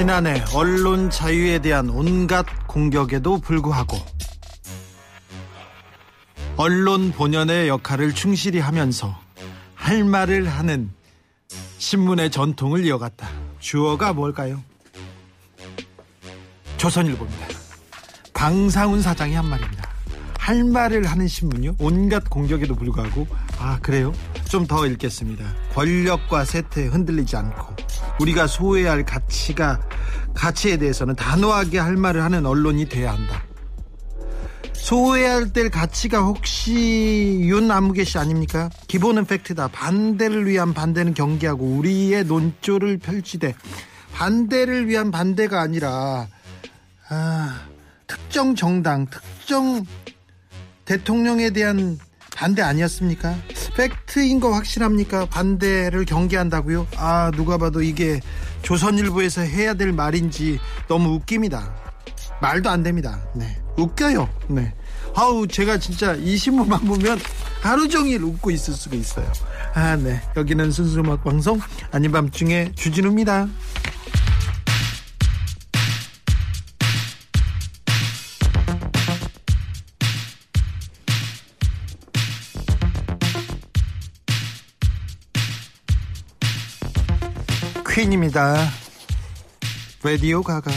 지난해 언론 자유에 대한 온갖 공격에도 불구하고 언론 본연의 역할을 충실히 하면서 할 말을 하는 신문의 전통을 이어갔다. 주어가 뭘까요? 조선일보입니다. 방상훈 사장이 한 말입니다. 할 말을 하는 신문요? 온갖 공격에도 불구하고 아 그래요? 좀 더 읽겠습니다. 권력과 세태에 흔들리지 않고 우리가 소외해야 할 가치가 가치에 대해서는 단호하게 할 말을 하는 언론이 돼야 한다. 소외해야 될 가치가 혹시 윤 아무개 씨 아닙니까? 기본은 팩트다. 반대를 위한 반대는 경계하고 우리의 논조를 펼치되 반대를 위한 반대가 아니라 아, 특정 정당, 특정 대통령에 대한 반대 아니었습니까? 팩트인 거 확실합니까? 반대를 경계한다고요? 아, 누가 봐도 이게 조선일보에서 해야 될 말인지 너무 웃깁니다. 말도 안 됩니다. 네. 웃겨요. 네. 아우, 제가 진짜 이 신문만 보면 하루 종일 웃고 있을 수가 있어요. 아, 네. 여기는 순수 음악 방송 아닌 밤중에 주진우입니다. 퀸입니다. 라디오 가가.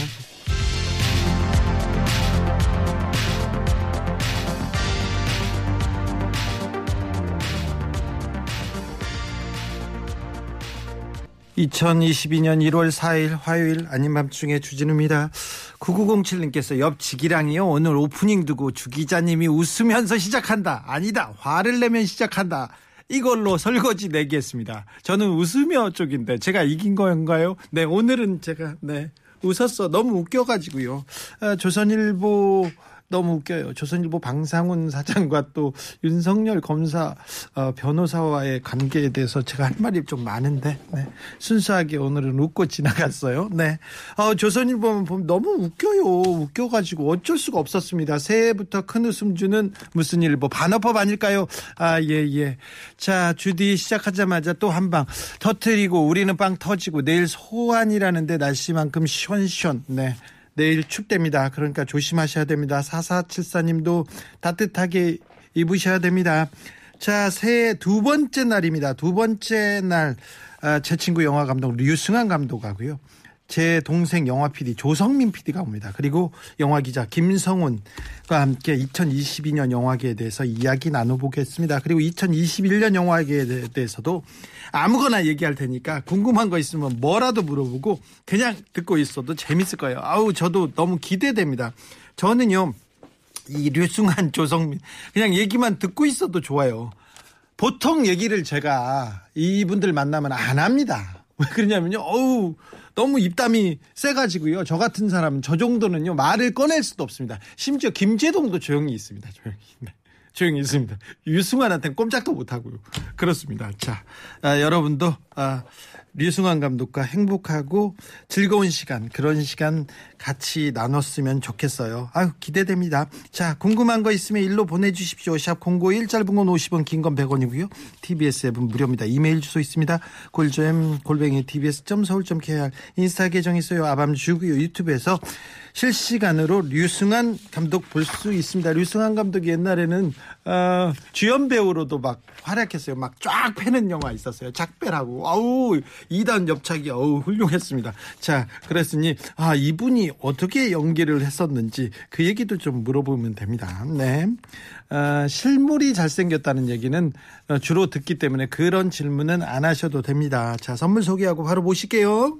(2022년 1월 4일) 화요일 아닌 밤중에 주진우입니다 (9907님께서) 옆 지기랑이요 오늘 오프닝 두고 주 기자님이 웃으면서 시작한다 아니다 화를 내면 시작한다 이걸로 설거지 내기했습니다. 저는 웃으며 쪽인데 제가 이긴 건가요? 네, 오늘은 제가 네 웃었어. 너무 웃겨가지고요. 아, 조선일보 너무 웃겨요. 조선일보 방상훈 사장과 또 윤석열 검사 어, 변호사와의 관계에 대해서 제가 할 말이 좀 많은데 네. 순수하게 오늘은 웃고 지나갔어요. 네, 어, 조선일보만 보면 너무 웃겨요. 웃겨가지고 어쩔 수가 없었습니다. 새해부터 큰 웃음 주는 무슨 일보 반어법 아닐까요? 아 예 예. 자 주디 시작하자마자 또 한 방 터트리고 우리는 빵 터지고 내일 소환이라는데 날씨만큼 시원시원. 네. 내일 춥답니다. 그러니까 조심하셔야 됩니다. 4474님도 따뜻하게 입으셔야 됩니다. 자, 새해 두 번째 날입니다. 두 번째 날, 아, 제 친구 영화 감독 류승환 감독하고요. 제 동생 영화 PD 조성민 PD가 옵니다. 그리고 영화 기자 김성훈과 함께 2022년 영화계에 대해서 이야기 나눠보겠습니다. 그리고 2021년 영화계에 대해서도 아무거나 얘기할 테니까 궁금한 거 있으면 뭐라도 물어보고 그냥 듣고 있어도 재밌을 거예요. 아우 저도 너무 기대됩니다. 저는요 이 류승한 조성민 그냥 얘기만 듣고 있어도 좋아요. 보통 얘기를 제가 이분들 만나면 안 합니다. 왜 그러냐면요. 어우 너무 입담이 세가지고요. 저 같은 사람은 저 정도는요 말을 꺼낼 수도 없습니다. 심지어 김재동도 조용히 있습니다. 조용히. 네. 조용히 있습니다. 유승환한테는 꼼짝도 못하고요. 그렇습니다. 자, 아, 여러분도 아, 류승환 감독과 행복하고 즐거운 시간 그런 시간 같이 나눴으면 좋겠어요. 아유 기대됩니다. 자 궁금한 거 있으면 일로 보내주십시오. 샵 공고1 짧은 건 50원 긴 건 100원이고요. TBS 앱은 무료입니다. 이메일 주소 있습니다. 골점 골뱅이 tbs.서울.kr 인스타 계정 있어요. 아밤주고요. 유튜브에서 실시간으로 류승환 감독 볼 수 있습니다. 류승환 감독이 옛날에는 어, 주연 배우로도 막 활약했어요. 막 쫙 패는 영화 있었어요. 작배라고. 아우 2단 옆차기 어우 훌륭했습니다. 자 그랬으니 아 이분이 어떻게 연기를 했었는지 그 얘기도 좀 물어보면 됩니다. 네. 어, 실물이 잘생겼다는 얘기는 어, 주로 듣기 때문에 그런 질문은 안 하셔도 됩니다. 자 선물 소개하고 바로 모실게요.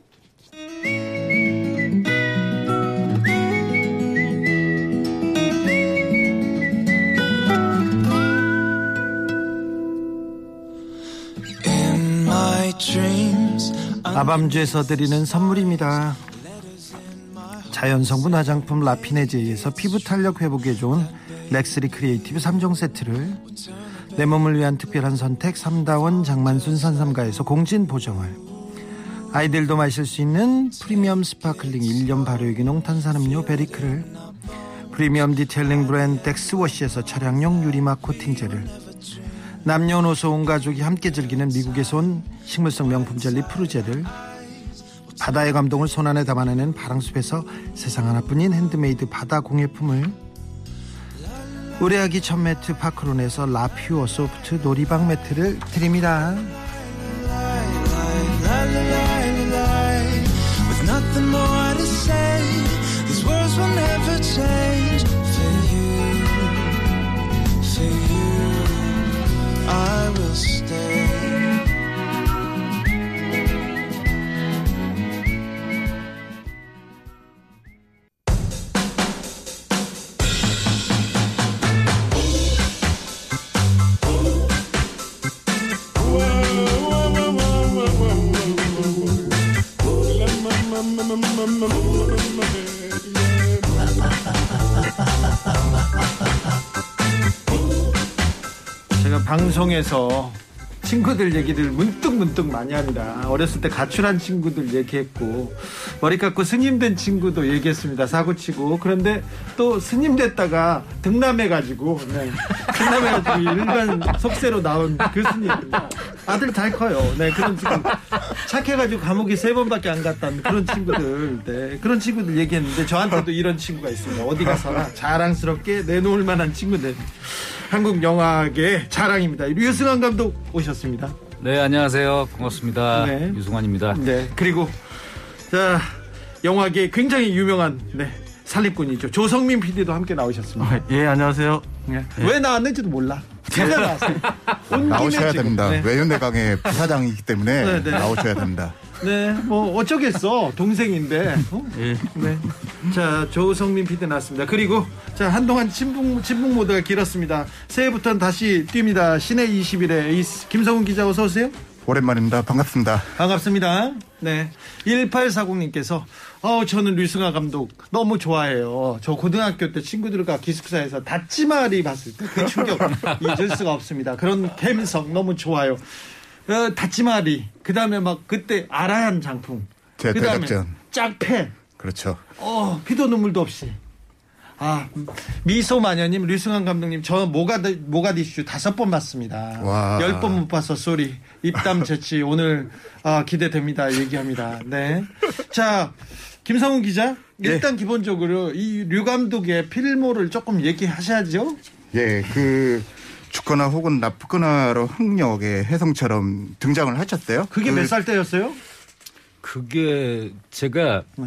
아밤주에서 드리는 선물입니다. 자연 성분 화장품 라피네제이에서 피부 탄력 회복에 좋은 렉스리 크리에이티브 3종 세트를 내 몸을 위한 특별한 선택 삼다원 장만순 산삼가에서 공진 보정을. 아이들도 마실 수 있는 프리미엄 sparkling 1년 발효유기농 탄산음료 베리크를. 프리미엄 detailing 브랜드 덱스워시에서 차량용 유리막 코팅제를. 남녀노소 온 가족이 함께 즐기는 미국에서 온 식물성 명품 젤리 프루제를 바다의 감동을 손안에 담아내는 바랑숲에서 세상 하나뿐인 핸드메이드 바다 공예품을 우리 아기 첫 매트 파크론에서 라퓨어 소프트 놀이방 매트를 드립니다. With nothing more 방송에서 친구들 얘기를 문득 문득 많이 합니다. 어렸을 때 가출한 친구들 얘기했고 머리 깎고 스님 된 친구도 얘기했습니다. 사고치고 그런데 또 스님 됐다가 등남해가지고 네. 등남해가지고 일반 속세로 나온 그 스님 아들 잘 커요. 네 그런 친구 착해가지고 감옥에 세 번밖에 안 갔다는 그런 친구들 네 그런 친구들 얘기했는데 저한테도 이런 친구가 있습니다. 어디 가서나 자랑스럽게 내놓을 만한 친구들. 한국 영화계 자랑입니다. 류승환 감독 오셨습니다. 네, 안녕하세요. 반갑습니다. 네. 유승환입니다. 네. 그리고 자 영화계 굉장히 유명한 네 살림꾼이죠. 조성민 PD도 함께 나오셨습니다. 예, 안녕하세요. 네. 왜 나왔는지도 몰라. 그냥 나왔어요. 나오셔야 지금. 됩니다. 네. 외연대강의 부사장이기 때문에 네, 네. 나오셔야 됩니다. 네, 뭐 어쩌겠어 동생인데. 어? 예. 네. 자 조성민 PD 나왔습니다. 그리고 자 한동안 침묵 침묵 모드가 길었습니다. 새해부터는 다시 뜁니다. 시내 21의 에이스 김성훈 기자 어서 오세요. 오랜만입니다. 반갑습니다. 반갑습니다. 네. 1840님께서, 어, 저는 류승아 감독 너무 좋아해요. 저 고등학교 때 친구들과 기숙사에서 다찌마리 봤을 때 그 충격 잊을 수가 없습니다. 그런 감성 너무 좋아요. 어, 다찌마리. 그 다음에 막 그때 아라얀 장풍. 제 그 다음에 대작전. 짝패. 그렇죠. 어, 피도 눈물도 없이. 아, 미소 마녀님, 류승완 감독님, 저 모가디, 모가디슈 다섯 번 봤습니다. 와. 열번못 봤어, sorry. 입담 재치, 오늘, 아, 기대됩니다. 얘기합니다. 네. 자, 김성훈 기자, 일단 기본적으로 이 류 감독의 필모를 조금 얘기하셔야죠. 예, 그 죽거나 혹은 나쁘거나로 흥역의 혜성처럼 등장을 하셨어요. 그게 그몇살 때였어요? 그게 제가 네.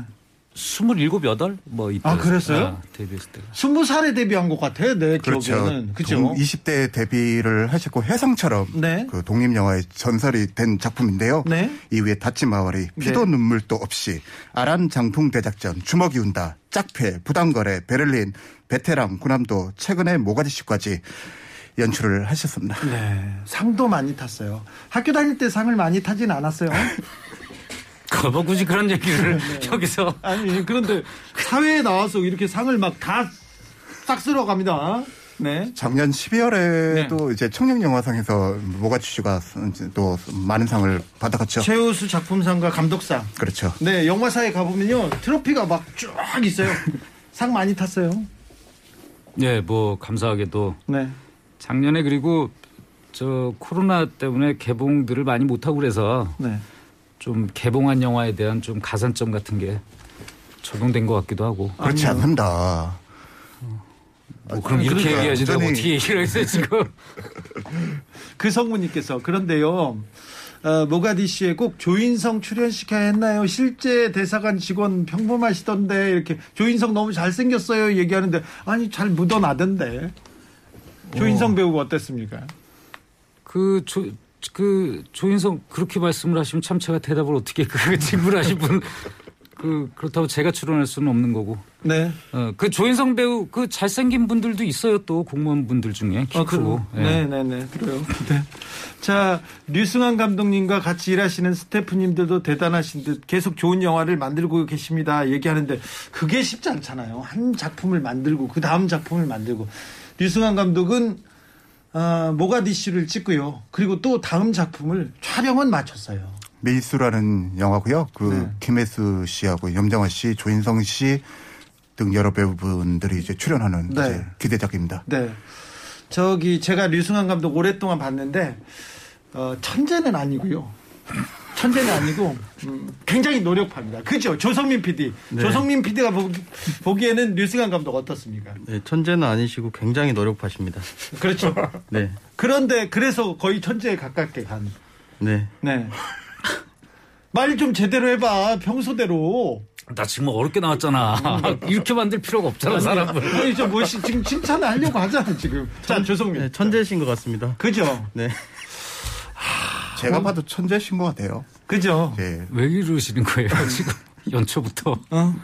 27, 8? 뭐 이때. 아, 그랬어요? 아, 데뷔했을 때. 스무 살에 데뷔한 것 같아, 내 그렇죠. 기억에는. 그죠? 동- 20대 데뷔를 하셨고 혜성처럼 네. 그 독립 영화의 전설이 된 작품인데요. 네. 이후에 다치마와리 피도 네. 눈물도 없이 아란 장풍 대작전 주먹이 운다 짝패 부당거래 베를린 베테랑 구남도 최근에 모가디슈까지 연출을 하셨습니다. 네. 상도 많이 tas어요. 학교 다닐 때 상을 많이 타진 않았어요. 뭐 굳이 그런 얘기를 네. 여기서. 아니 그런데 사회에 나와서 이렇게 상을 막 다 싹 쓸어 갑니다. 네. 작년 12월에도 이제 청룡영화상에서 모가디슈가 또 많은 상을 받아갔죠. 최우수 작품상과 감독상. 그렇죠. 네, 영화사에 가보면요 트로피가 막 쭉 있어요. 상 많이 탔어요. 네, 뭐 감사하게도 네. 작년에 그리고 저 코로나 때문에 개봉들을 많이 못하고 그래서 네. 좀 개봉한 영화에 대한 좀 가산점 같은 게 적용된 것 같기도 하고. 그렇지 않는다. 뭐 그럼 이렇게 그러니까 얘기해야지 내가 완전히- 어떻게 얘기를 했어요 지금. 그 성우님께서 그런데요. 어, 모가디슈에 꼭 조인성 출연시켜야 했나요? 실제 대사관 직원 평범하시던데 이렇게 조인성 너무 잘생겼어요 얘기하는데 아니 잘 묻어나던데 조인성 배우가 어땠습니까? 그, 조, 그, 조인성 그렇게 말씀을 하시면 참 제가 대답을 어떻게 그 질문을 하신 분그 그렇다고 제가 출연할 수는 없는 거고. 네. 어, 그 조인성 배우 그 잘생긴 분들도 있어요 또 공무원 분들 중에 키 아, 크고. 그, 예. 네네 네. 그래요. 네. 자, 류승환 감독님과 같이 일하시는 스태프님들도 대단하신 듯 계속 좋은 영화를 만들고 계십니다. 얘기하는데 그게 쉽지 않잖아요. 한 작품을 만들고 그 다음 작품을 만들고. 류승환 감독은 어, 모가디슈를 찍고요. 그리고 또 다음 작품을 촬영은 마쳤어요. 메이수라는 영화고요. 그 네. 김혜수 씨하고 염정아 씨, 조인성 씨 등 여러 배우분들이 이제 출연하는 네. 이제 기대작입니다. 네. 저기 제가 류승환 감독 오랫동안 봤는데 어, 천재는 아니고요. 천재는 아니고 음, 굉장히 노력합니다. 그죠? 조성민 PD. 조성민 PD가 보 기, 에는 류승환 감독 어떻습니까? 네, 천재는 아니시고 굉장히 노력하십니다. 그렇죠. 네, 그런데 그래서 거의 천재에 가깝게 간. 네. 네. 말 좀 제대로 해봐. 평소대로. 나 지금 어렵게 나왔잖아. 이렇게 만들 필요가 없잖아 사람을. 아니, 저 뭐, 시- 지금 칭찬을 하려고 하잖아, 지금. 자, 조성민. 네, 천재신 것 같습니다. 그죠? 네. 제가 봐도 천재신 것 같아요. 그죠? 예. 왜 이러시는 거예요 지금 연초부터? 어?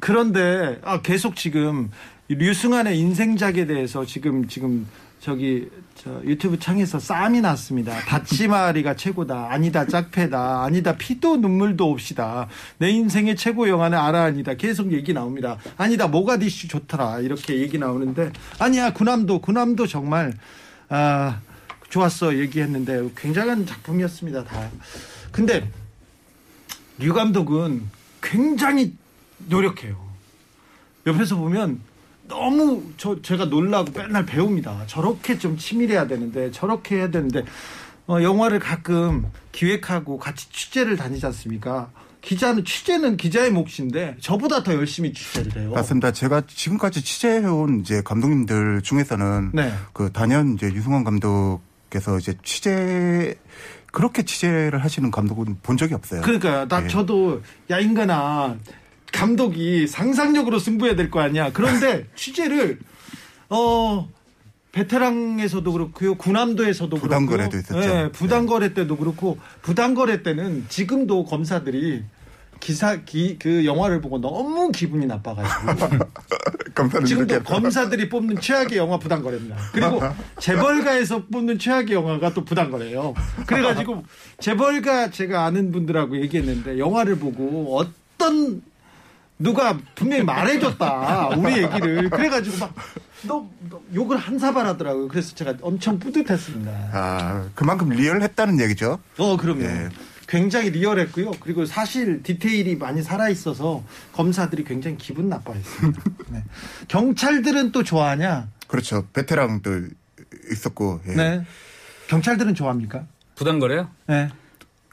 그런데 아, 계속 지금 이 류승환의 인생작에 대해서 지금 지금 저기 저 유튜브 창에서 싸움이 났습니다. 다치마리가 최고다. 아니다 짝패다. 아니다 피도 눈물도 없이다. 내 인생의 최고 영화는 알아 아니다. 계속 얘기 나옵니다. 아니다 모가디슈 좋더라. 이렇게 얘기 나오는데 아니야 구남도 구남도 정말 아 좋았어 얘기했는데 굉장한 작품이었습니다. 다. 근데 류 감독은 굉장히 노력해요. 옆에서 보면 너무 저 제가 놀라고 맨날 배웁니다. 저렇게 좀 치밀해야 되는데 저렇게 해야 되는데 어, 영화를 가끔 기획하고 같이 취재를 다니지 않습니까? 기자는 취재는 기자의 몫인데 저보다 더 열심히 취재를 해요. 맞습니다. 제가 지금까지 취재해온 이제 감독님들 중에서는 네. 그 단연 이제 유승환 감독 께서 이제 취재 그렇게 취재를 하시는 감독은 본 적이 없어요. 그러니까 나 예. 저도 야 인간아 감독이 상상력으로 승부해야 될 거 아니야. 그런데 취재를 어 베테랑에서도 그렇고요. 구남도에서도 부당거래도 그렇고, 있었죠. 예, 부당거래 때도 그렇고 부당거래 때는 지금도 검사들이 기사 기 그 영화를 보고 너무 기분이 나빠가지고 지금도 검사들이 뽑는 최악의 영화 부당거래입니다. 그리고 재벌가에서 뽑는 최악의 영화가 또 부당거래예요. 그래가지고 재벌가 제가 아는 분들하고 얘기했는데 영화를 보고 어떤 누가 분명히 말해줬다 우리 얘기를 그래가지고 막 너, 너 욕을 한 사발 하더라고요. 그래서 제가 엄청 뿌듯했습니다. 아 그만큼 리얼했다는 얘기죠. 어, 그럼요. 예. 굉장히 리얼했고요. 그리고 사실 디테일이 많이 살아 있어서 검사들이 굉장히 기분 나빠했습니다. 네. 경찰들은 또 좋아하냐? 그렇죠. 베테랑들 있었고. 예. 네. 경찰들은 좋아합니까? 부당거래요? 네.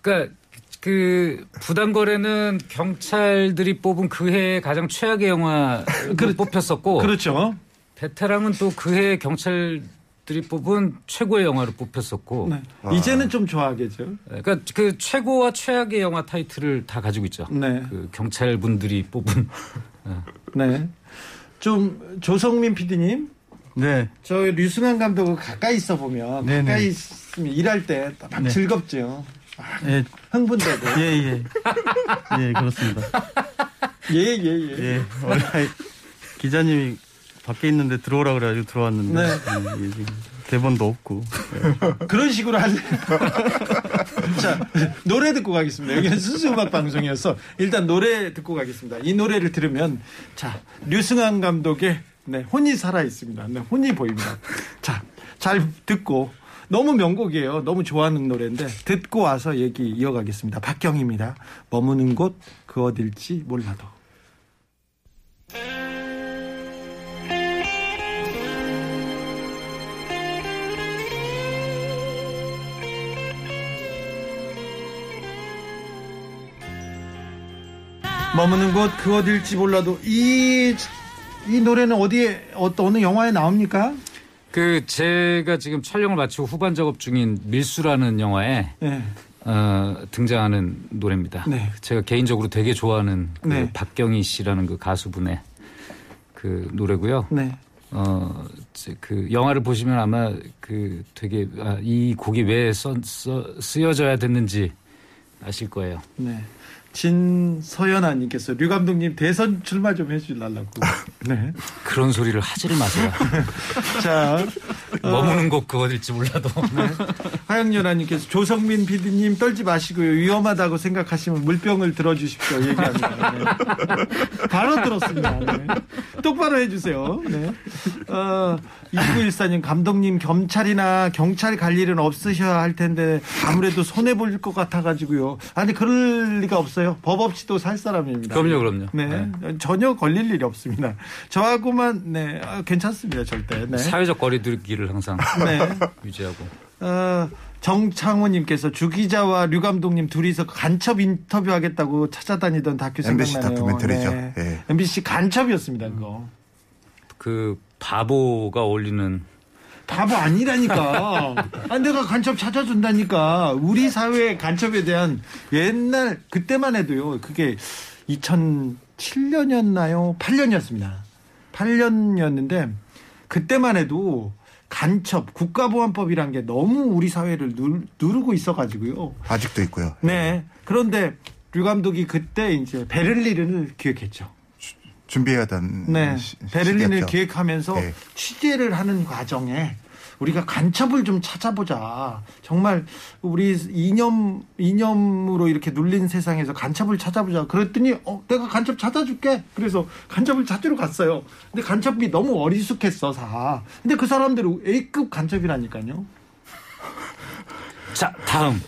그러니까 그 부당거래는 경찰들이 뽑은 그해 가장 최악의 영화로 뽑혔었고 그렇죠. 베테랑은 또 그 해 경찰 들이 뽑은 최고의 영화로 뽑혔었고 네. 이제는 좀 좋아하겠죠. 그러니까 그 최고와 최악의 영화 타이틀을 다 가지고 있죠. 네. 그 경찰 분들이 뽑은 네. 좀 조성민 PD님, 네. 저 류승환 감독을 가까이 있어 보면 네네. 가까이 있으면 일할 때막 네. 즐겁죠. 예, 흥분되고. 예, 예. 예, 그렇습니다. 예, 예, 예. 예. 원래 기자님이 밖에 있는데 들어오라 그래가지고 들어왔는데. 네. 예, 지금 대본도 없고. 그런 식으로 할래. 자, 노래 듣고 가겠습니다. 여기는 순수 음악 방송이어서 일단 노래 듣고 가겠습니다. 이 노래를 들으면 자, 류승환 감독의 네, 혼이 살아 있습니다. 네, 혼이 보입니다. 자, 잘 듣고 너무 명곡이에요. 너무 좋아하는 노래인데 듣고 와서 얘기 이어가겠습니다. 박경입니다. 머무는 곳 그 어딜지 몰라도. 머무는 곳 그 어딜지 몰라도 이, 이 노래는 어디에 어떤 어느 영화에 나옵니까? 그 제가 지금 촬영을 마치고 후반 작업 중인 밀수라는 영화에 네. 어, 등장하는 노래입니다. 네. 제가 개인적으로 되게 좋아하는 그 네. 박경희 씨라는 그 가수분의 그 노래고요. 네. 어, 그 영화를 보시면 아마 그 되게 아, 이 곡이 왜 써, 써, 쓰여져야 됐는지 아실 거예요. 네. 진서연아님께서 류 감독님 대선 출마 좀 해주려고. 네. 그런 소리를 하지를 마세요. 자, 머무는 곳 그거일지 몰라도. 화영연아님께서 조성민 PD님 떨지 마시고요. 위험하다고 생각하시면 물병을 들어주십시오. 얘기합니다. 네. 바로 들었습니다. 네. 똑바로 해주세요. 네. 어, 2914님 감독님 검찰이나 경찰 갈 일은 없으셔야 할 텐데 아무래도 손해 볼 것 같아가지고요. 아니 그럴 리가 없어요. 법 없이도 살 사람입니다. 그럼요, 그럼요. 네, 전혀 걸릴 일이 없습니다. 저하고만 네 아, 괜찮습니다 절대. 네. 사회적 거리두기를 항상 네. 유지하고. 어, 정창호님께서 주 기자와 류 감독님 둘이서 간첩 인터뷰하겠다고 찾아다니던 다큐 MBC 생각나네요. 다큐멘터리죠. 네. 예. MBC 간첩이었습니다. 그거. 그 바보가 어울리는 바보 아니라니까. 아, 내가 간첩 찾아준다니까. 우리 사회의 간첩에 대한 옛날 그때만 해도요. 그게 2007년이었나요? 8년이었습니다. 8년이었는데 그때만 해도 간첩 국가보안법이란 게 너무 우리 사회를 누, 누르고 있어가지고요. 아직도 있고요. 네. 그런데 류 감독이 그때 이제 베를린을 기획했죠. 준비하던 네. 시- 베를린을 시기였죠. 기획하면서 네. 취재를 하는 과정에 우리가 간첩을 좀 찾아보자. 정말 우리 이념 이념으로 이렇게 눌린 세상에서 간첩을 찾아보자. 그랬더니 어 내가 간첩 찾아줄게. 그래서 간첩을 찾으러 갔어요. 근데 간첩이 너무 어리숙했어 사. 근데 그 사람들은 A급 간첩이라니까요. 자 다음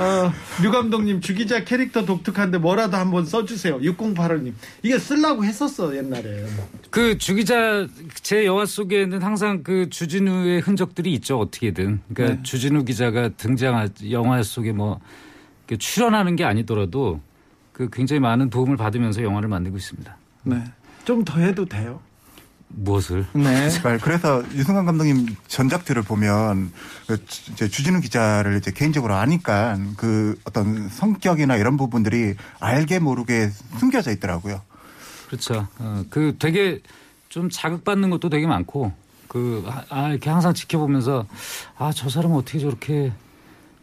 어, 류 감독님 주기자 캐릭터 독특한데 뭐라도 한번 써주세요. 6085님 이게 쓰려고 했었어 옛날에. 그 주기자 제 영화 속에는 항상 그 주진우의 흔적들이 있죠 어떻게든 그러니까 네. 주진우 기자가 등장 영화 속에 뭐 출연하는 게 아니더라도 그 굉장히 많은 도움을 받으면서 영화를 만들고 있습니다. 네. 좀 더 해도 돼요. 무엇을? 네. 제발 그래서 유승환 감독님 전작들을 보면 그 주- 이제 주진우 기자를 이제 개인적으로 아니까 그 어떤 성격이나 이런 부분들이 알게 모르게 숨겨져 있더라고요. 그렇죠. 어, 그 되게 좀 자극받는 것도 되게 많고 그 아, 아, 이렇게 항상 지켜보면서 아 저 사람은 어떻게 저렇게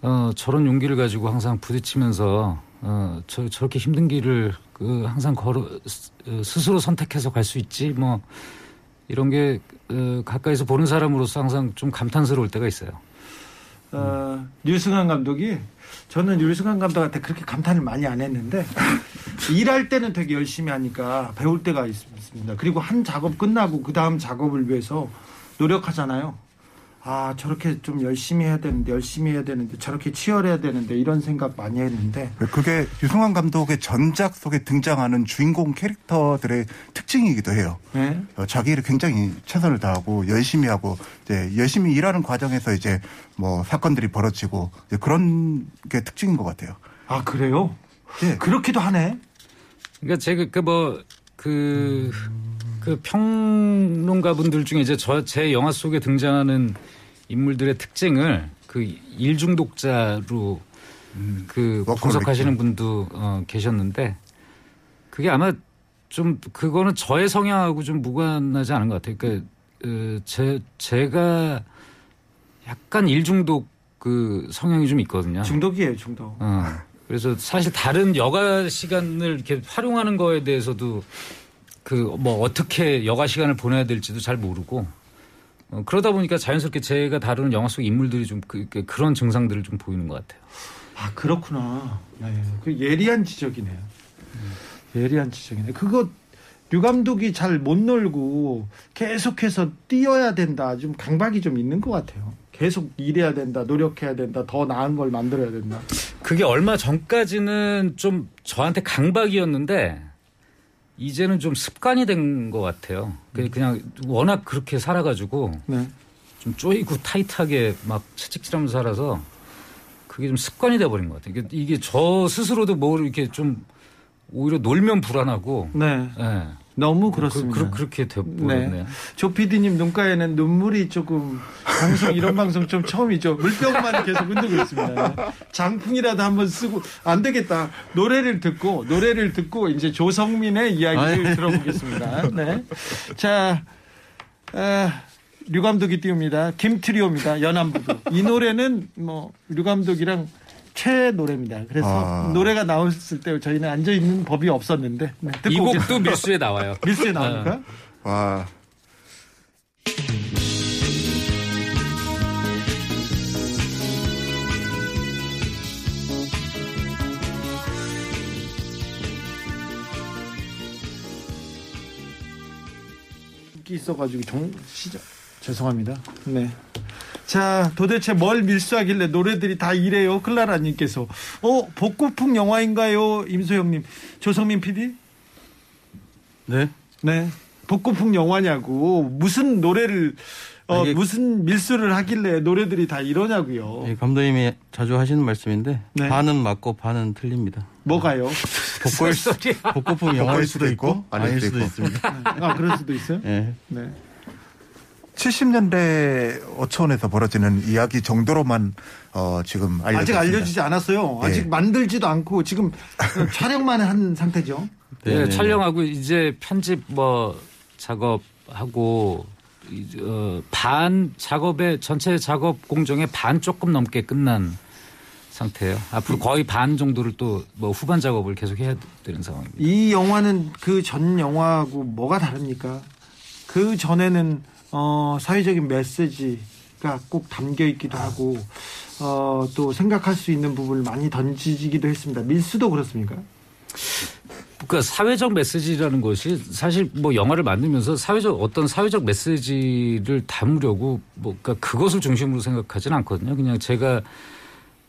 어 저런 용기를 가지고 항상 부딪히면서 어 저 저렇게 힘든 길을 그 항상 걸어 스- 어, 스스로 선택해서 갈 수 있지 뭐 이런 게 어, 가까이서 보는 사람으로서 항상 좀 감탄스러울 때가 있어요. 어, 류승환 감독이 저는 류승환 감독한테 그렇게 감탄을 많이 안 했는데 일할 때는 되게 열심히 하니까 배울 때가 있습니다. 그리고 한 작업 끝나고 그 다음 작업을 위해서 노력하잖아요. 아 저렇게 좀 열심히 해야 되는데 열심히 해야 되는데 저렇게 치열해야 되는데 이런 생각 많이 했는데 그게 유승환 감독의 전작 속에 등장하는 주인공 캐릭터들의 특징이기도 해요. 네. 어, 자기 일을 굉장히 최선을 다하고 열심히 하고 이제 열심히 일하는 과정에서 이제 뭐 사건들이 벌어지고 이제 그런 게 특징인 것 같아요. 아 그래요? 예. 그렇기도 하네. 그러니까 제가 그 뭐 그 그 평론가 분들 중에 이제 저 제 영화 속에 등장하는 인물들의 특징을 그 일중독자로 그 워커홀릭. 분석하시는 분도 어, 계셨는데 그게 아마 좀 그거는 저의 성향하고 좀 무관하지 않은 것 같아요. 그러니까 어, 제 제가 약간 일중독 그 성향이 좀 있거든요. 중독이에요 중독. 어. 그래서 사실 다른 여가 시간을 이렇게 활용하는 거에 대해서도 그 뭐 어떻게 여가 시간을 보내야 될지도 잘 모르고 어, 그러다 보니까 자연스럽게 제가 다루는 영화 속 인물들이 좀 그, 그, 그런 증상들을 좀 보이는 것 같아요. 아 그렇구나. 네. 그 예리한 지적이네요. 예리한 지적이네. 그거 류 감독이 잘 못 놀고 계속해서 뛰어야 된다. 좀 강박이 좀 있는 것 같아요. 계속 일해야 된다, 노력해야 된다, 더 나은 걸 만들어야 된다. 그게 얼마 전까지는 좀 저한테 강박이었는데 이제는 좀 습관이 된 것 같아요. 그- 그냥 워낙 그렇게 살아가지고 네. 좀 쪼이고 타이트하게 막 채찍질하면서 살아서 그게 좀 습관이 돼버린 것 같아요. 이게, 이게 저 스스로도 뭘 이렇게 좀 오히려 놀면 불안하고 네. 예. 너무 그, 그렇습니다. 그, 렇게 네. 돼버렸네요. 조 PD님 눈가에는 눈물이 조금 방송 이런 방송 좀 처음이죠. 물병만 계속 흔들고 있습니다. 장풍이라도 한번 쓰고 안 되겠다. 노래를 듣고 노래를 듣고 이제 조성민의 이야기를 들어보겠습니다. 네. 자, 에, 류 감독이 띄웁니다. 김트리오입니다. 연안부두. 이 노래는 뭐 류 감독이랑 최 노래입니다. 그래서 아. 노래가 나왔을 때 저희는 앉아 있는 법이 없었는데 네, 듣고 이 곡도 오겠습니다. 밀수에 나와요. 밀수에 나옵니까? 와. 인기 있어가지고 정 시작 죄송합니다. 네. 자 도대체 뭘 밀수하길래 노래들이 다 이래요? 클라라님께서 어 복고풍 영화인가요? 임소영님 조성민 PD 네. 네 복고풍 영화냐고 무슨 노래를 어, 이게- 무슨 밀수를 하길래 노래들이 다 이러냐고요. 이 감독님이 자주 하시는 말씀인데 네. 반은 맞고 반은 틀립니다. 뭐가요? 복골 복고풍 영화일 수도 있고 아닐 수도 있습니다. 아 그럴 수도 있어요. 예. 네. 70년대 어촌에서 벌어지는 이야기 정도로만 어, 지금 알려졌습니다. 아직 알려지지 않았어요. 네. 아직 만들지도 않고 지금 촬영만 한 상태죠. 네, 네, 네, 촬영하고 이제 편집 뭐 작업하고 이제, 어, 반 작업의 전체 작업 공정의 반 조금 넘게 끝난 상태예요. 앞으로 거의 반 정도를 또 뭐 후반 작업을 계속 해야 되는 상황입니다. 이 영화는 그 전 영화하고 뭐가 다릅니까? 그 전에는 어, 사회적인 메시지가 꼭 담겨 있기도 하고 어, 또 생각할 수 있는 부분을 많이 던지기도 했습니다. 밀수도 그렇습니까? 그러니까 사회적 메시지라는 것이 사실 뭐 영화를 만들면서 사회적 어떤 사회적 메시지를 담으려고 뭐 그러니까 그것을 중심으로 생각하지는 않거든요. 그냥 제가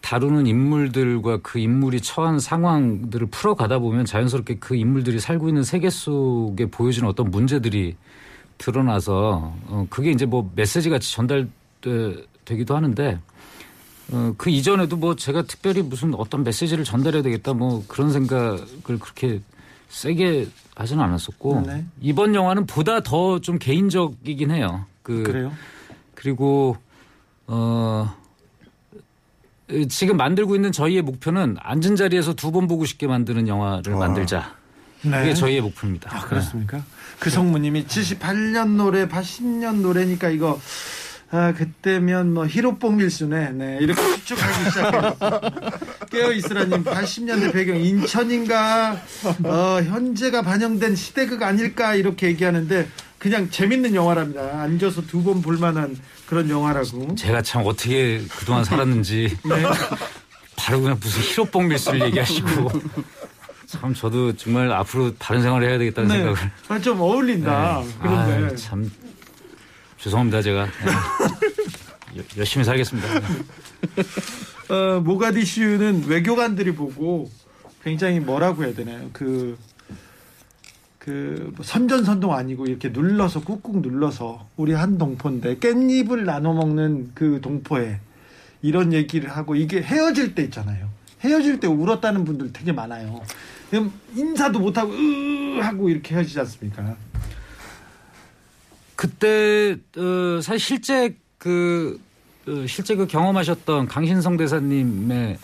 다루는 인물들과 그 인물이 처한 상황들을 풀어가다 보면 자연스럽게 그 인물들이 살고 있는 세계 속에 보여지는 어떤 문제들이 드러나서 어 그게 이제 뭐 메시지 같이 전달되기도 하는데 어, 그 이전에도 뭐 제가 특별히 무슨 어떤 메시지를 전달해야 되겠다 뭐 그런 생각을 그렇게 세게 하지는 않았었고 네. 이번 영화는 보다 더 좀 개인적이긴 해요. 그 그래요? 그리고 어 지금 만들고 있는 저희의 목표는 앉은 자리에서 두 번 보고 싶게 만드는 영화를 와. 만들자. 네. 그게 저희의 목표입니다. 아, 그렇습니까? 그 성무님이 78년 노래, 80년 노래니까 이거 아, 그때면 뭐 히로뽕 밀수네. 네. 이렇게 추측하기 시작해요. 깨어 있으라님 80년대 배경 인천인가 어, 현재가 반영된 시대극 아닐까 이렇게 얘기하는데 그냥 재밌는 영화랍니다. 앉아서 두 번 볼만한 그런 영화라고. 제가 참 어떻게 그동안 살았는지 네. 바로 그냥 무슨 히로뽕 밀수를 얘기하시고 참 저도 정말 앞으로 다른 생활을 해야 되겠다는 네. 생각을 아, 좀 어울린다. 네. 그런데. 아유, 참 죄송합니다 제가 네. 여- 열심히 살겠습니다. 어, 모가디슈는 외교관들이 보고 굉장히 뭐라고 해야 되나요? 그, 그뭐 선전선동 아니고 이렇게 눌러서 꾹꾹 눌러서 우리 한 동포인데 깻잎을 나눠 먹는 그 동포에 이런 얘기를 하고 이게 헤어질 때 있잖아요. 헤어질 때 울었다는 분들 되게 많아요. 인사도 못하고 으 하고 이렇게 헤어지지 않습니까? 그때 어, 사실 실제 그 어, 실제 그 경험하셨던 강신성 대사님의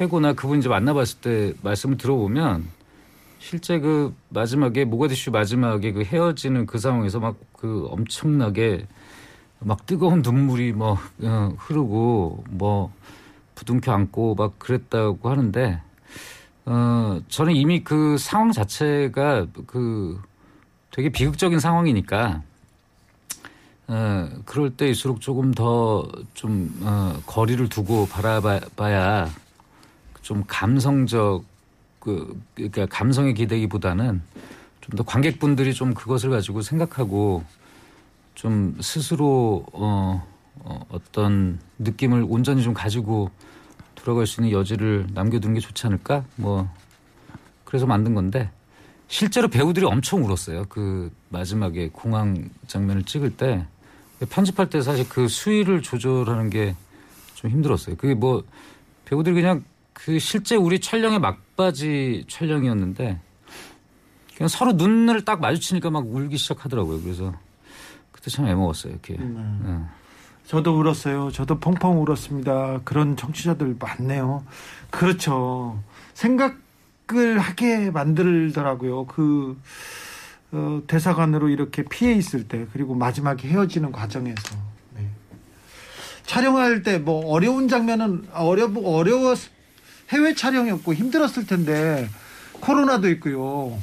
회고나 그분 이제 만나봤을 때 말씀을 들어보면 실제 그 마지막에 모가디슈 마지막에 그 헤어지는 그 상황에서 막 그 엄청나게 막 뜨거운 눈물이 뭐 어, 흐르고 뭐 부둥켜 안고 막 그랬다고 하는데 어 저는 이미 그 상황 자체가 그 되게 비극적인 상황이니까 어, 그럴 때일수록 조금 더좀 어, 거리를 두고 바라봐야 좀 감성적 그 그러니까 감성에 기대기보다는 좀 더 관객분들이 좀 그것을 가지고 생각하고 좀 스스로 어, 어, 어떤 느낌을 온전히 좀 가지고 돌아갈 수 있는 여지를 남겨두는 게 좋지 않을까? 뭐 그래서 만든 건데 실제로 배우들이 엄청 울었어요. 그 마지막에 공항 장면을 찍을 때 편집할 때 사실 그 수위를 조절하는 게 좀 힘들었어요. 그게 뭐 배우들이 그냥 그 실제 우리 촬영의 막바지 촬영이었는데 그냥 서로 눈을 딱 마주치니까 막 울기 시작하더라고요. 그래서 그때 참 애먹었어요. 이렇게. 예. 저도 울었어요. 저도 펑펑 울었습니다. 그런 청취자들 많네요. 그렇죠. 생각을 하게 만들더라고요. 그 어, 대사관으로 이렇게 피해 있을 때 그리고 마지막에 헤어지는 과정에서 네. 촬영할 때 뭐 어려운 장면은 어려 어려웠 해외 촬영이었고 힘들었을 텐데 코로나도 있고요.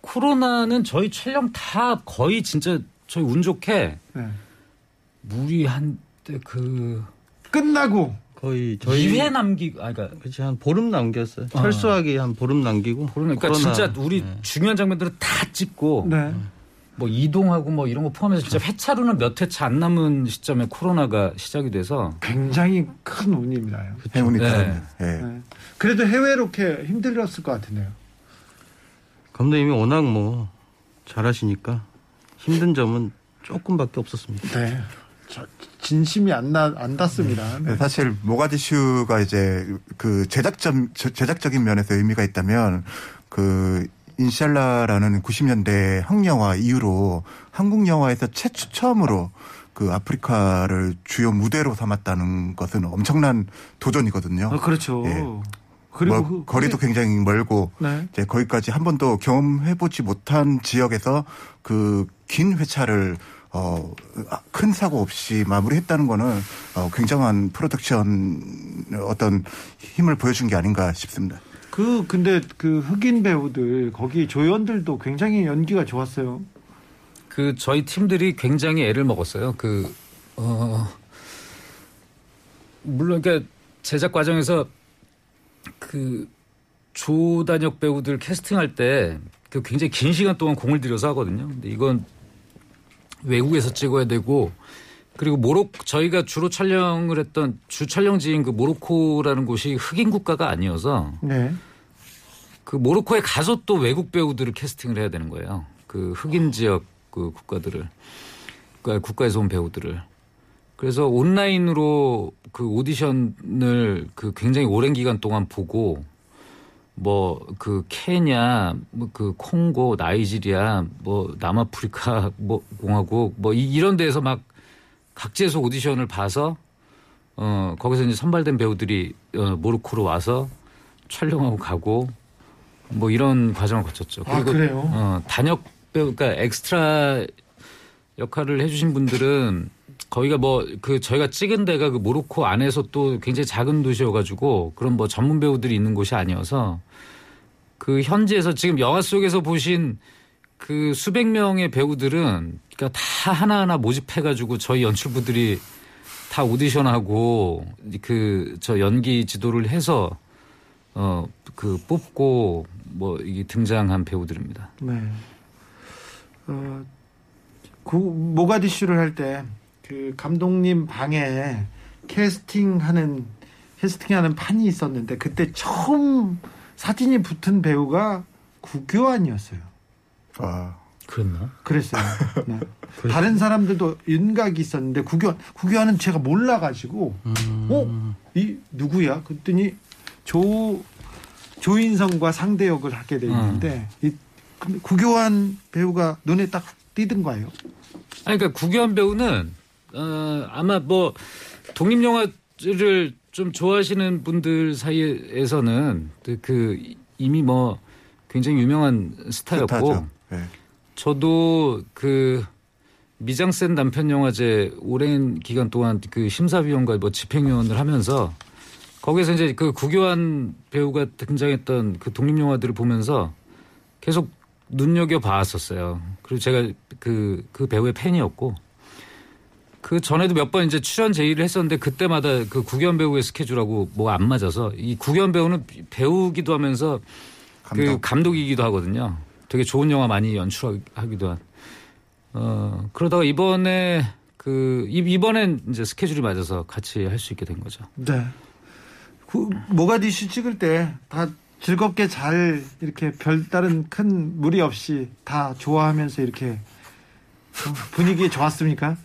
코로나는 저희 촬영 다 거의 진짜 저희 운 좋게 네. 무리한 때 그 끝나고 거의 저희 2회 남기고 아 그러니까 그치 한 보름 남겼어요. 아. 철수하기 한 보름 남기고. 그러니까 코로나. 진짜 우리 네. 중요한 장면들은 다 찍고 네. 뭐 이동하고 뭐 이런 거 포함해서 진짜 회차로는 몇 회차 안 남은 시점에 코로나가 시작이 돼서 굉장히 큰 운입니다. 행운이 네. 예. 네. 그래도 해외로 이렇게 힘들었을 것 같은데요. 감독님이 워낙 뭐 잘하시니까 힘든 점은 조금밖에 없었습니다. 네. 저 진심이 안 나, 안 닿습니다. 네, 사실 모가디슈가 이제 그 제작점 저- 제작적인 면에서 의미가 있다면 그 인샬라라는 90년대 항영화 이후로 한국 영화에서 최초 처음으로 그 아프리카를 주요 무대로 삼았다는 것은 엄청난 도전이거든요. 아, 그렇죠. 예. 그리고 뭐 그- 거리도 굉장히 멀고 네. 이제 거기까지 한 번도 경험해보지 못한 지역에서 그 긴 회차를 어, 큰 사고 없이 마무리했다는 거는 어, 굉장한 프로덕션 어떤 힘을 보여준 게 아닌가 싶습니다. 그 근데 그 흑인 배우들 거기 조연들도 굉장히 연기가 좋았어요. 그 저희 팀들이 굉장히 애를 먹었어요. 그 어, 물론 그러니까 제작 과정에서 그 조단역 배우들 캐스팅할 때 그 굉장히 긴 시간 동안 공을 들여서 하거든요. 근데 이건 외국에서 찍어야 되고 그리고 모로 저희가 주로 촬영을 했던 주 촬영지인 그 모로코라는 곳이 흑인 국가가 아니어서 네. 그 모로코에 가서 또 외국 배우들을 캐스팅을 해야 되는 거예요. 그 흑인 지역 그 국가들을 그러니까 국가에서 온 배우들을 그래서 온라인으로 그 오디션을 그 굉장히 오랜 기간 동안 보고 뭐 그 케냐, 뭐 그 콩고, 나이지리아, 뭐 남아프리카 뭐 공화국 뭐 이- 이런 데에서 막 각지에서 오디션을 봐서 어 거기서 이제 선발된 배우들이 어 모로코로 와서 촬영하고 가고 뭐 이런 과정을 거쳤죠. 아, 그래요? 어 단역 배우 그러니까 엑스트라 역할을 해주신 분들은 거기가 뭐 그 저희가 찍은 데가 그 모로코 안에서 또 굉장히 작은 도시여가지고 그런 뭐 전문 배우들이 있는 곳이 아니어서 그 현지에서 지금 영화 속에서 보신 그 수백 명의 배우들은 그러니까 다 하나하나 모집해가지고 저희 연출부들이 다 오디션하고 그 저 연기 지도를 해서 어 그 뽑고 뭐 이게 등장한 배우들입니다. 네. 어, 그 모가디슈를 할 때 그 감독님 방에 캐스팅하는 캐스팅하는 판이 있었는데 그때 처음 사진이 붙은 배우가 구교환이었어요. 아, 그랬나? 그랬어요. 네. 다른 사람들도 윤곽이 있었는데 구교환 구교환은 제가 몰라가지고 어? 이 누구야? 그랬더니 조 조인성과 상대 역을 하게 돼 있는데 이 근데 구교환 배우가 눈에 딱 띄든 거예요. 아니, 그러니까 구교환 배우는 어, 아마 뭐 독립 영화를 좀 좋아하시는 분들 사이에서는 그- 그 이미 뭐 굉장히 유명한 스타였고. 예. 저도 그 미장센 남편 영화제 오랜 기간 동안 그 심사위원과 뭐 집행위원을 하면서 거기서 이제 그 구교환 배우가 등장했던 그 독립 영화들을 보면서 계속 눈여겨 봤었어요. 그리고 제가 그, 그 배우의 팬이었고 그 전에도 몇 번 이제 출연 제의를 했었는데 그때마다 그 구교환 배우의 스케줄하고 뭐 안 맞아서 이 구교환 배우는 배우기도 하면서 그 감독. 감독이기도 하거든요. 되게 좋은 영화 많이 연출하기도 한. 어, 그러다가 이번에 그, 이- 이번엔 이제 스케줄이 맞아서 같이 할 수 있게 된 거죠. 네. 그 모가디슈 찍을 때 다 즐겁게 잘 이렇게 별다른 큰 무리 없이 다 좋아하면서 이렇게 어, 분위기 좋았습니까?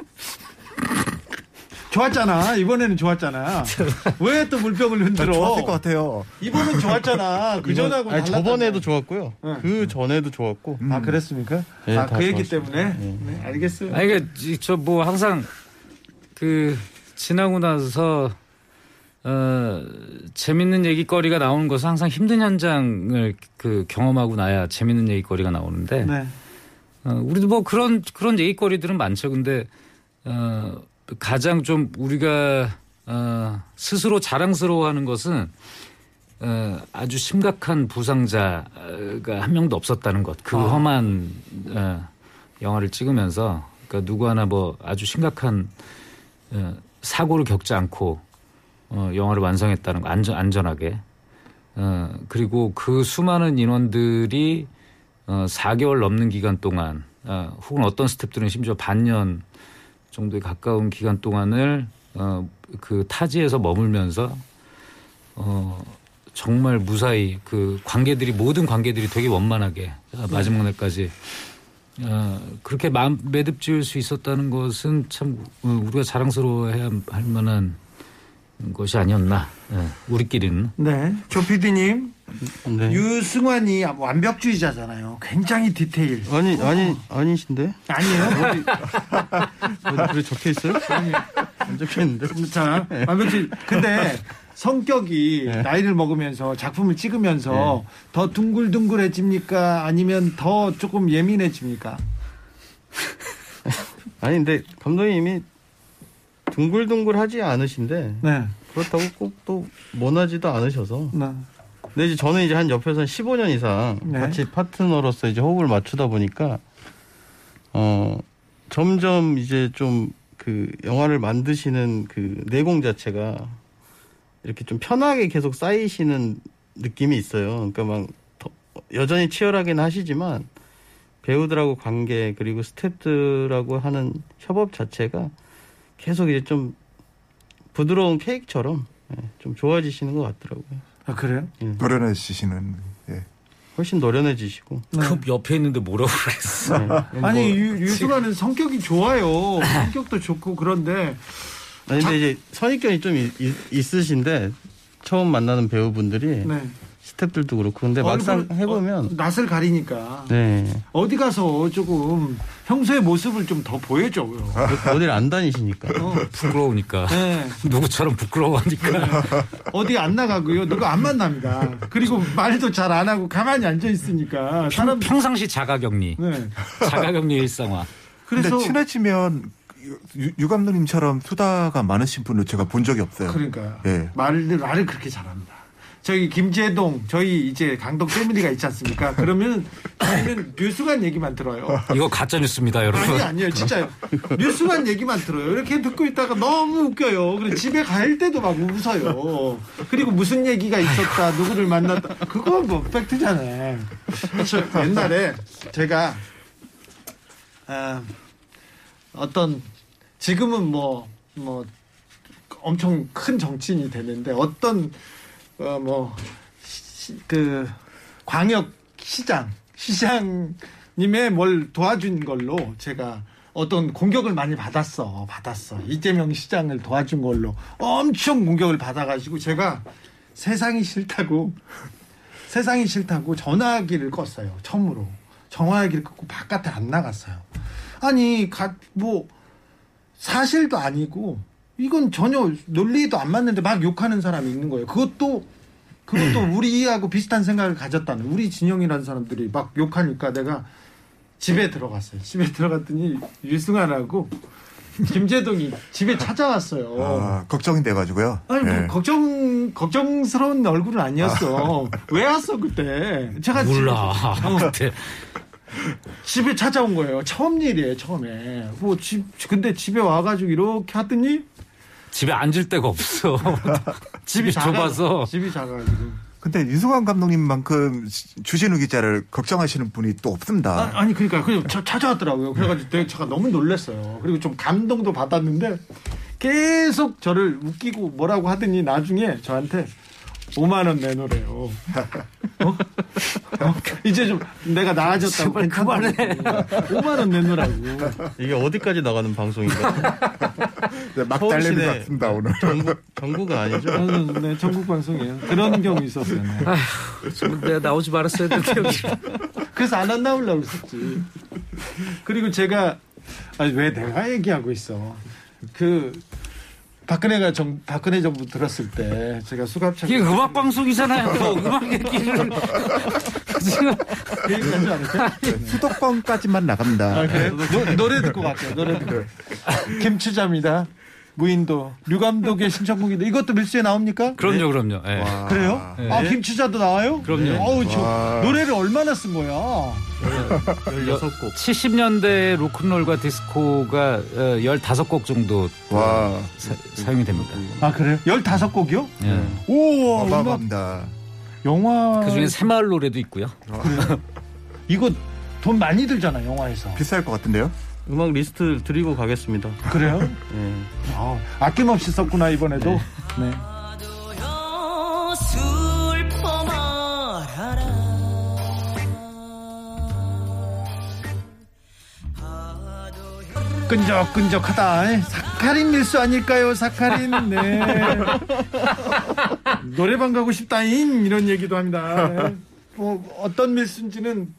좋았잖아. 이번에는 좋았잖아. 왜 또 물병을 아, 흔들어? 좋았을 것 같아요. 이번은 좋았잖아. 그 전하고 아니. 저번에도 좋았고요. 네. 그 전에도 좋았고. 아 그랬습니까? 네, 아다그 얘기 좋았습니다. 때문에 네. 네, 알겠어요. 아니, 그러니까 저뭐 항상 그 지나고 나서 어, 재밌는 얘기거리가 나오는 것은 항상 힘든 현장을 그 경험하고 나야 재밌는 얘기거리가 나오는데 네. 어, 우리도 뭐 그런 그런 얘기거리들은 많죠. 근데 어, 가장 좀 우리가 어, 스스로 자랑스러워하는 것은 어, 아주 심각한 부상자가 한 명도 없었다는 것. 그 험한 어, 영화를 찍으면서 그러니까 누구 하나 뭐 아주 심각한 어, 사고를 겪지 않고 어, 영화를 완성했다는 거 안전 안전하게. 어, 그리고 그 수많은 인원들이 어, 4개월 넘는 기간 동안 어, 혹은 어떤 스탭들은 심지어 반년 정도에 가까운 기간 동안을 어, 그 타지에서 머물면서 어, 정말 무사히 그 관계들이 모든 관계들이 되게 원만하게 어, 마지막 날까지 어, 그렇게 마음 매듭 지을 수 있었다는 것은 참 어, 우리가 자랑스러워해야 할 만한 것이 아니었나 예, 우리끼리는 네. 조 PD님. 네. 유승환이 완벽주의자잖아요. 굉장히 디테일. 아니 아니 아니신데 아니에요? 어디 그래 적혀 있어요? 안 적혀 있는데. 자, 완벽주의. 근데 성격이 네. 나이를 먹으면서 작품을 찍으면서 더 둥글둥글해집니까? 아니면 더 조금 예민해집니까? 아니 근데 감독님이 둥글둥글하지 않으신데 네. 그렇다고 꼭또 모나지도 않으셔서. 네. 근데 이제 저는 이제 한 옆에서 한 15년 이상 네. 같이 파트너로서 이제 호흡을 맞추다 보니까 어 점점 이제 좀 그 영화를 만드시는 그 내공 자체가 이렇게 좀 편하게 계속 쌓이시는 느낌이 있어요. 그러니까 막 더- 여전히 치열하긴 하시지만 배우들하고 관계 그리고 스태프들하고 하는 협업 자체가 계속 이제 좀 부드러운 케이크처럼 예, 좀 좋아지시는 것 같더라고요. 아, 그래요? 노련해지시는 예. 훨씬 노련해지시고. 그 옆에 있는데 뭐라고 그랬어 네. 아니, 뭐- 유, 유승환은 성격이 좋아요. 성격도 좋고 그런데 아니, 근데 이제 선입견이 좀 있, 으신데 처음 만나는 배우분들이 네. 스태프들도 그렇고 근데 막상 얼굴, 해보면 어, 낯을 가리니까 네 어디 가서 조금 평소의 모습을 좀 더 보여줘요. 어딜 안 다니시니까 어, 부끄러우니까 네. 누구처럼 부끄러워하니까 어디 안 나가고요. 누가 안 만납니다. 그리고 말도 잘 안 하고 가만히 앉아 있으니까 사람 평, 평상시 자가격리 네. 자가격리 일상화 그래서 친해지면 유, 유 감독님처럼 수다가 많으신 분을 제가 본 적이 없어요. 그러니까 예. 말을 말을 그렇게 잘합니다. 저기 김재동 저희 이제 강동 패밀리가 있지 않습니까? 그러면 저희는 뉴스관 얘기만 들어요. 이거 가짜 뉴스입니다 여러분 아니 아니에요 진짜요. 뉴스만 얘기만 들어요. 이렇게 듣고 있다가 너무 웃겨요. 그래 집에 갈 때도 막 웃어요. 그리고 무슨 얘기가 있었다, 누구를 만났다, 그건 뭐 팩트잖아요. 저 옛날에 제가 아, 어떤 지금은 뭐뭐 엄청 큰 정치인이 되는데 어떤 어뭐 광역 시장 시장님의 뭘 도와준 걸로 제가 어떤 공격을 많이 받았어 받았어. 이재명 시장을 도와준 걸로 엄청 공격을 받아가지고 제가 세상이 싫다고 세상이 싫다고 전화기를 껐어요 처음으로. 전화기를 끄고 바깥에 안 나갔어요. 아니 가, 뭐 사실도 아니고 이건 전혀 논리도 안 맞는데 막 욕하는 사람이 있는 거예요. 그것도 그것도 우리하고 비슷한 생각을 가졌다는 우리 진영이라는 사람들이 막 욕하니까 내가 집에 들어갔어요. 집에 들어갔더니 유승환하고 김재동이 집에 찾아왔어요. 아, 걱정이 돼가지고요. 아니 뭐 예. 걱정 걱정스러운 얼굴은 아니었어. 왜 왔어 그때? 제가 몰라 집- 어, 그때 집에 찾아온 거예요. 처음 일이에요, 처음에. 뭐 집, 근데 집에 와가지고 이렇게 하더니 집에 앉을 데가 없어 집이 작아- 좁아서 집이 작아가지고. 근데 유승환 감독님만큼 주진우 기자를 걱정하시는 분이 또 없습니다. 아, 니 그러니까 그냥 저- 찾아왔더라고요. 그래가지고 내가 제가 너무 놀랐어요. 그리고 좀 감동도 받았는데 계속 저를 웃기고 뭐라고 하더니 나중에 저한테 5만 원 내놓으래요. 어? 어? 이제 좀 내가 나아졌다고 제발 그만해. 5만 원 내놓으라고. 이게 어디까지 나가는 방송인가? 네, 막 달리는 서울시내 것 같습니다, 오늘. 전국 전국은 아니죠? 저는 네, 전국 방송이에요. 그런 경우 있었어요. 네. 내가 나오지 말았어야 되는데 여기. 그래서 안한 나오려고 했었지. 그리고 제가 아니 왜 내가 얘기하고 있어. 그 박근혜가 정 박근혜 정부 들었을 때 제가 수갑차 이게 음악 방송이잖아요 뭐 음악 얘기를 지금 알았어요? 수도권까지만 나갑니다. 아, 그래요? 노, 노래 듣고 갈게요. 노래 듣고. 김추자입니다. 무인도 류 감독의 신청곡인데 이것도 밀수에 나옵니까? 그럼요, 그럼요. 예. 그래요? 네. 아 김추자도 나와요? 그럼요. 어우 저 와. 노래를 얼마나 쓴 거야? 16곡. 70년대 로큰롤과 디스코가 15곡 정도 와. 사, 사용이 됩니다. 아 그래요? 15곡이요? 예. 오 음악 어마어마합니다. 영화 그 중에 새마을 노래도 있고요. 이거 돈 많이 들잖아 영화에서 비쌀 것 같은데요? 음악 리스트 드리고 가겠습니다. 그래요? 예. 아, 아낌없이 썼구나 이번에도 네. 말아라 끈적끈적하다 사카린 밀수 아닐까요 사카린 네 노래방 가고 싶다잉 이런 얘기도 합니다 네. 뭐 어떤 밀수인지는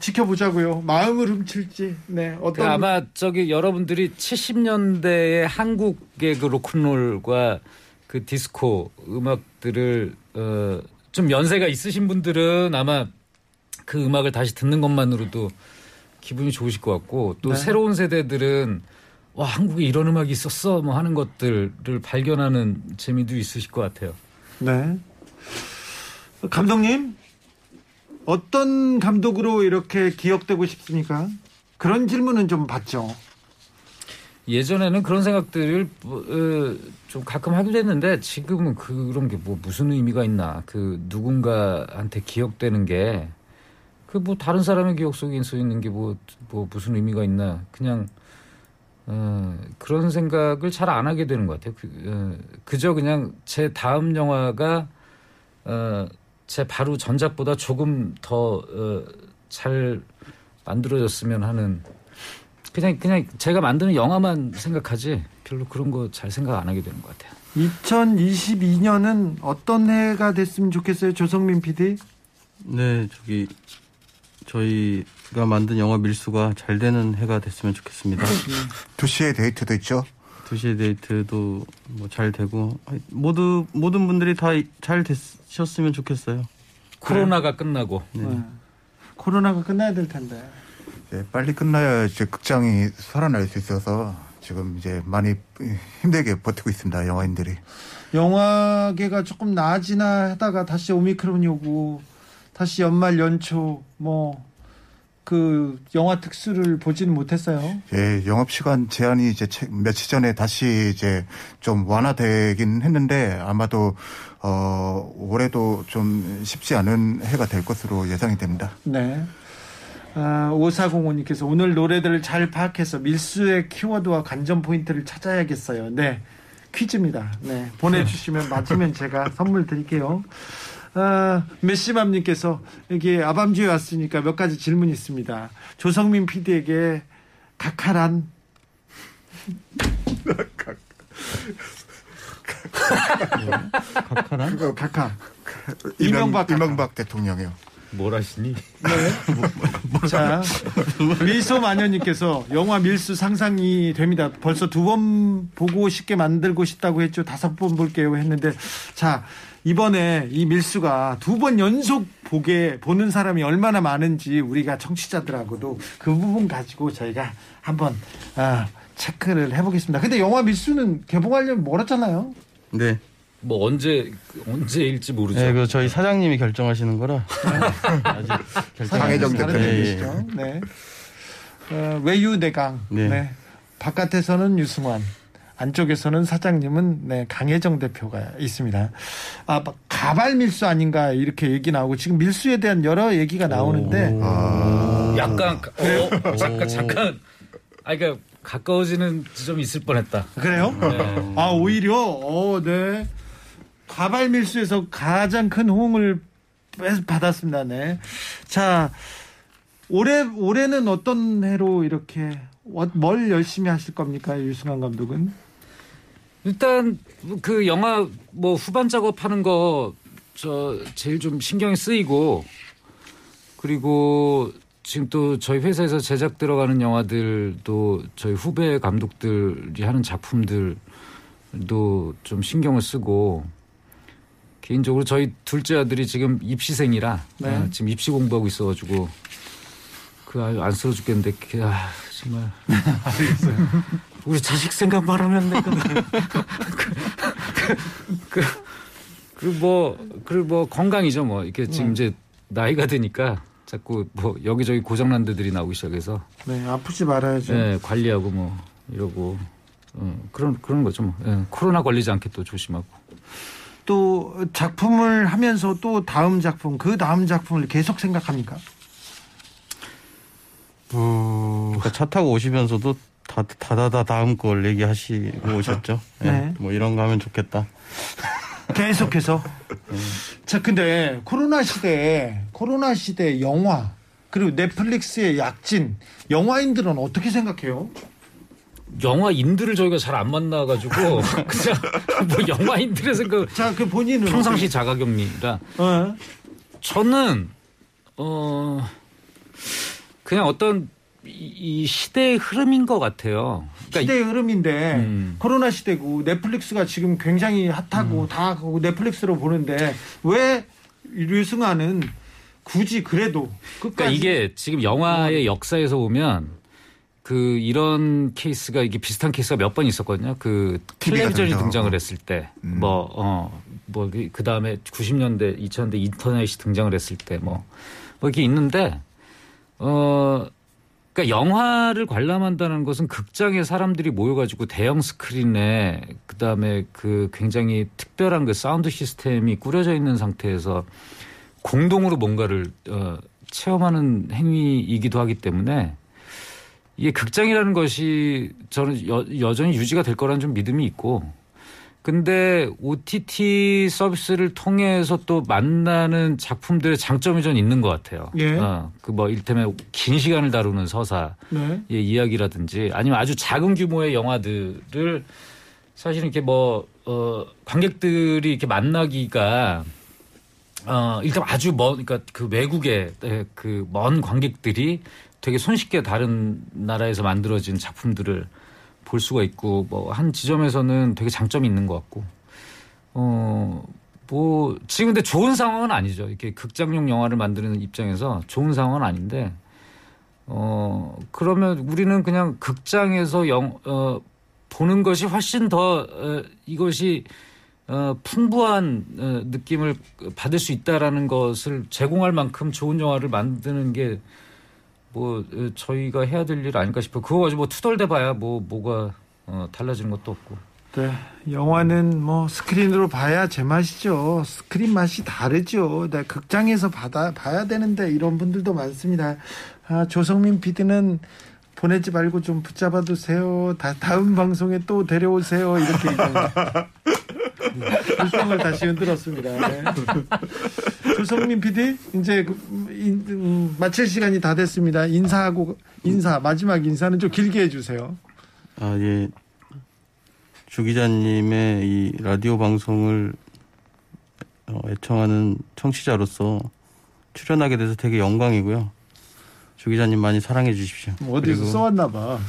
지켜보자고요 마음을 훔칠지 네그 어떤 아마 저기 여러분들이 70년대의 한국의 그 로큰롤과 그 디스코 음악들을 어, 좀 연세가 있으신 분들은 아마 그 음악을 다시 듣는 것만으로도 기분이 좋으실 것 같고 또 네. 새로운 세대들은 와 한국에 이런 음악이 있었어 뭐 하는 것들을 발견하는 재미도 있으실 것 같아요. 네 감독님 어떤 감독으로 이렇게 기억되고 싶습니까? 그런 질문은 좀 받죠. 예전에는 그런 생각들을 뭐, 어, 좀 가끔 하기도 했는데 지금은 그런 게 뭐 무슨 의미가 있나? 그 누군가한테 기억되는 게 그 뭐 다른 사람의 기억 속에 써 있는 게뭐뭐 무슨 의미가 있나? 그냥 어, 그런 생각을 잘 안 하게 되는 것 같아요. 그, 어, 그저 그냥 제 다음 영화가 어, 제 바로 전작보다 조금 더 어, 잘 만들어졌으면 하는 그냥 그냥 제가 만드는 영화만 생각하지 별로 그런 거 잘 생각 안 하게 되는 것 같아요. 2022년은 어떤 해가 됐으면 좋겠어요 조성민 PD 네, 저기 저희가 만든 영화 밀수가 잘 되는 해가 됐으면 좋겠습니다. 두 시의 데이트도 있죠. 두시의 데이트도 뭐 잘 되고 모두 모든 분들이 다 잘 되셨으면 좋겠어요. 코로나가 끝나고 네. 코로나가 끝나야 될 텐데 이제 빨리 끝나야 이제 극장이 살아날 수 있어서 지금 이제 많이 힘들게 버티고 있습니다. 영화인들이. 영화계가 조금 나아지나 하다가 다시 오미크론이 오고 다시 연말 연초 뭐 그 영화 특수를 보지는 못했어요. 예, 영업 시간 제한이 이제 채- 며칠 전에 다시 이제 좀 완화되긴 했는데 아마도 어 올해도 좀 쉽지 않은 해가 될 것으로 예상이 됩니다. 네. 아, 5405님께서 오늘 노래들을 잘 파악해서 밀수의 키워드와 관전 포인트를 찾아야겠어요. 네. 퀴즈입니다. 네. 보내주시면 맞으면 제가 선물 드릴게요. 아, 메시맘님께서 여기 아밤주에 왔으니까 몇 가지 질문이 있습니다. 조성민 PD에게 각하란 각하란? 그거 각하. 이명- 이명박 각하. 이명박 대통령이요. 뭘 하시니? 자, 미소 마녀님께서 영화 밀수 상상이 됩니다. 벌써 두 번 보고 싶게 만들고 싶다고 했죠. 다섯 번 볼게요 했는데, 자, 이번에 이 밀수가 두 번 연속 보게, 보는 사람이 얼마나 많은지 우리가 청취자들하고도 그 부분 가지고 저희가 한번, 아, 체크를 해보겠습니다. 근데 영화 밀수는 개봉하려면 멀었잖아요. 네. 뭐 언제 언제일지 모르죠. 네, 그 저희 사장님이 결정하시는 거라 아직 결정. 강혜정 다른 대표님. 얘기시죠. 네. 어, 외유내강. 네. 네. 바깥에서는 유승환. 안쪽에서는 사장님은 네, 강혜정 대표가 있습니다. 아, 막 가발 밀수 아닌가 이렇게 얘기 나오고 지금 밀수에 대한 여러 얘기가 나오는데 약간 가- 어, 잠깐 잠깐 아 그러니까 가까워지는 지점이 있을 뻔했다. 그래요? 네. 아 오히려 어, 네. 가발 밀수에서 가장 큰 호응을 빼- 받았습니다. 네. 자, 올해 올해는 어떤 해로 이렇게 어- 뭘 열심히 하실 겁니까 유승환 감독은? 일단 그 영화 뭐 후반 작업하는 거 저 제일 좀 신경이 쓰이고 그리고 지금 또 저희 회사에서 제작 들어가는 영화들도 저희 후배 감독들이 하는 작품들도 좀 신경을 쓰고 개인적으로 저희 둘째 아들이 지금 입시생이라 네. 아, 지금 입시 공부하고 있어가지고 그그 아유 안쓰러워 죽겠는데 그, 아 정말 우리 자식 생각만 하면 내가 그뭐 그리고 뭐 건강이죠 뭐 이렇게 지금 이제 나이가 드니까 자꾸 뭐 여기저기 고장난 데들이 나오기 시작해서 네, 아프지 말아야죠. 예, 관리하고 뭐 이러고 어, 그런 그런 거죠 뭐 예, 코로나 걸리지 않게 또 조심하고 또 작품을 하면서 또 다음 작품, 그 다음 작품을 계속 생각합니까? 그러니까 차 타고 오시면서도 다, 다다다 다음 걸 얘기하시고 오셨죠. 예, 네. 뭐 이런 거 하면 좋겠다. 계속해서. 자, 근데 코로나 시대에 코로나 시대 영화 그리고 넷플릭스의 약진 영화인들은 어떻게 생각해요? 영화인들을 저희가 잘 안 만나가지고 그냥 뭐 영화인들의 생각 자, 그 본인은 평상시 자가격리라 어? 저는 어 그냥 어떤 이, 이 시대의 흐름인 것 같아요. 그러니까 시대의 흐름인데 음. 코로나 시대고 넷플릭스가 지금 굉장히 hot하고 음. 다 넷플릭스로 보는데 왜 류승완은 굳이 그래도 그러니까 이게 지금 영화의 역사에서 보면 그 이런 케이스가 이게 비슷한 케이스가 몇 번 있었거든요. 그 텔레비전이 등장. 등장을 했을 때, 뭐, 어, 뭐, 그 다음에 90년대, 2000년대 인터넷이 등장을 했을 때, 뭐, 뭐 이렇게 있는데, 어, 그러니까 영화를 관람한다는 것은 극장에 사람들이 모여가지고 대형 스크린에 그 다음에 그 굉장히 특별한 그 사운드 시스템이 꾸려져 있는 상태에서 공동으로 뭔가를 어, 체험하는 행위이기도 하기 때문에 이게 극장이라는 것이 저는 여, 여전히 유지가 될 거라는 좀 믿음이 있고 근데 OTT 서비스를 통해서 또 만나는 작품들의 장점이 전 있는 것 같아요. 예. 어, 그뭐 이를테면 긴 시간을 다루는 서사, 네. 의 이야기라든지 아니면 아주 작은 규모의 영화들을 사실 이렇게 뭐, 어, 관객들이 이렇게 만나기가 어, 일단 아주 먼, 그러니까 그 외국의 그 먼 관객들이 되게 손쉽게 다른 나라에서 만들어진 작품들을 볼 수가 있고 뭐 한 지점에서는 되게 장점이 있는 것 같고 어, 뭐 지금 근데 좋은 상황은 아니죠. 이렇게 극장용 영화를 만드는 입장에서 좋은 상황은 아닌데 어, 그러면 우리는 그냥 극장에서 영, 어, 보는 것이 훨씬 더 어, 이것이 어, 풍부한 어, 느낌을 받을 수 있다라는 것을 제공할 만큼 좋은 영화를 만드는 게 뭐 어, 저희가 해야 될 일 아닐까 싶어요. 그거 가지고 뭐 투덜대 봐야 뭐 뭐가 어, 달라지는 것도 없고. 네, 영화는 뭐 스크린으로 봐야 제맛이죠. 스크린 맛이 다르죠. 네, 극장에서 받아, 봐야 되는데 이런 분들도 많습니다. 아, 조성민 PD는 보내지 말고 좀 붙잡아 두세요. 다, 다음 방송에 또 데려오세요. 이렇게 얘기합니다. 일정을 다시 흔들었습니다. 네. 조성민 PD 이제 그, 음, 인- 음, 마칠 시간이 다 됐습니다. 인사하고 인사 마지막 인사는 좀 길게 해주세요. 아, 예. 주 기자님의 이 라디오 방송을 어, 애청하는 청취자로서 출연하게 돼서 되게 영광이고요. 주 기자님 많이 사랑해 주십시오. 어디서 그리고 써왔나 봐.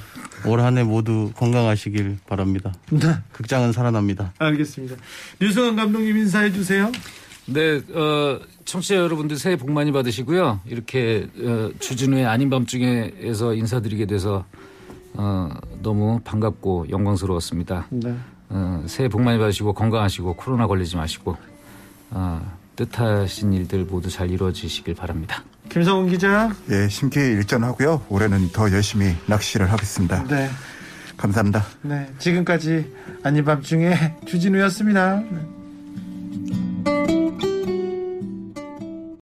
올 한 해 모두 건강하시길 바랍니다. 네. 극장은 살아납니다. 알겠습니다. 류승환 감독님 인사해 주세요. 네, 어, 청취자 여러분들 새해 복 많이 받으시고요. 이렇게 어, 주진우의 아닌 밤중에에서 인사드리게 돼서 어, 너무 반갑고 영광스러웠습니다. 네. 어, 새해 복 많이 받으시고 건강하시고 코로나 걸리지 마시고 어, 뜻하신 일들 모두 잘 이루어지시길 바랍니다. 김성훈 기자. 예, 심기 일전하고요. 올해는 더 열심히 낚시를 하겠습니다. 네. 감사합니다. 네, 지금까지 아닌 밤중에 주진우였습니다.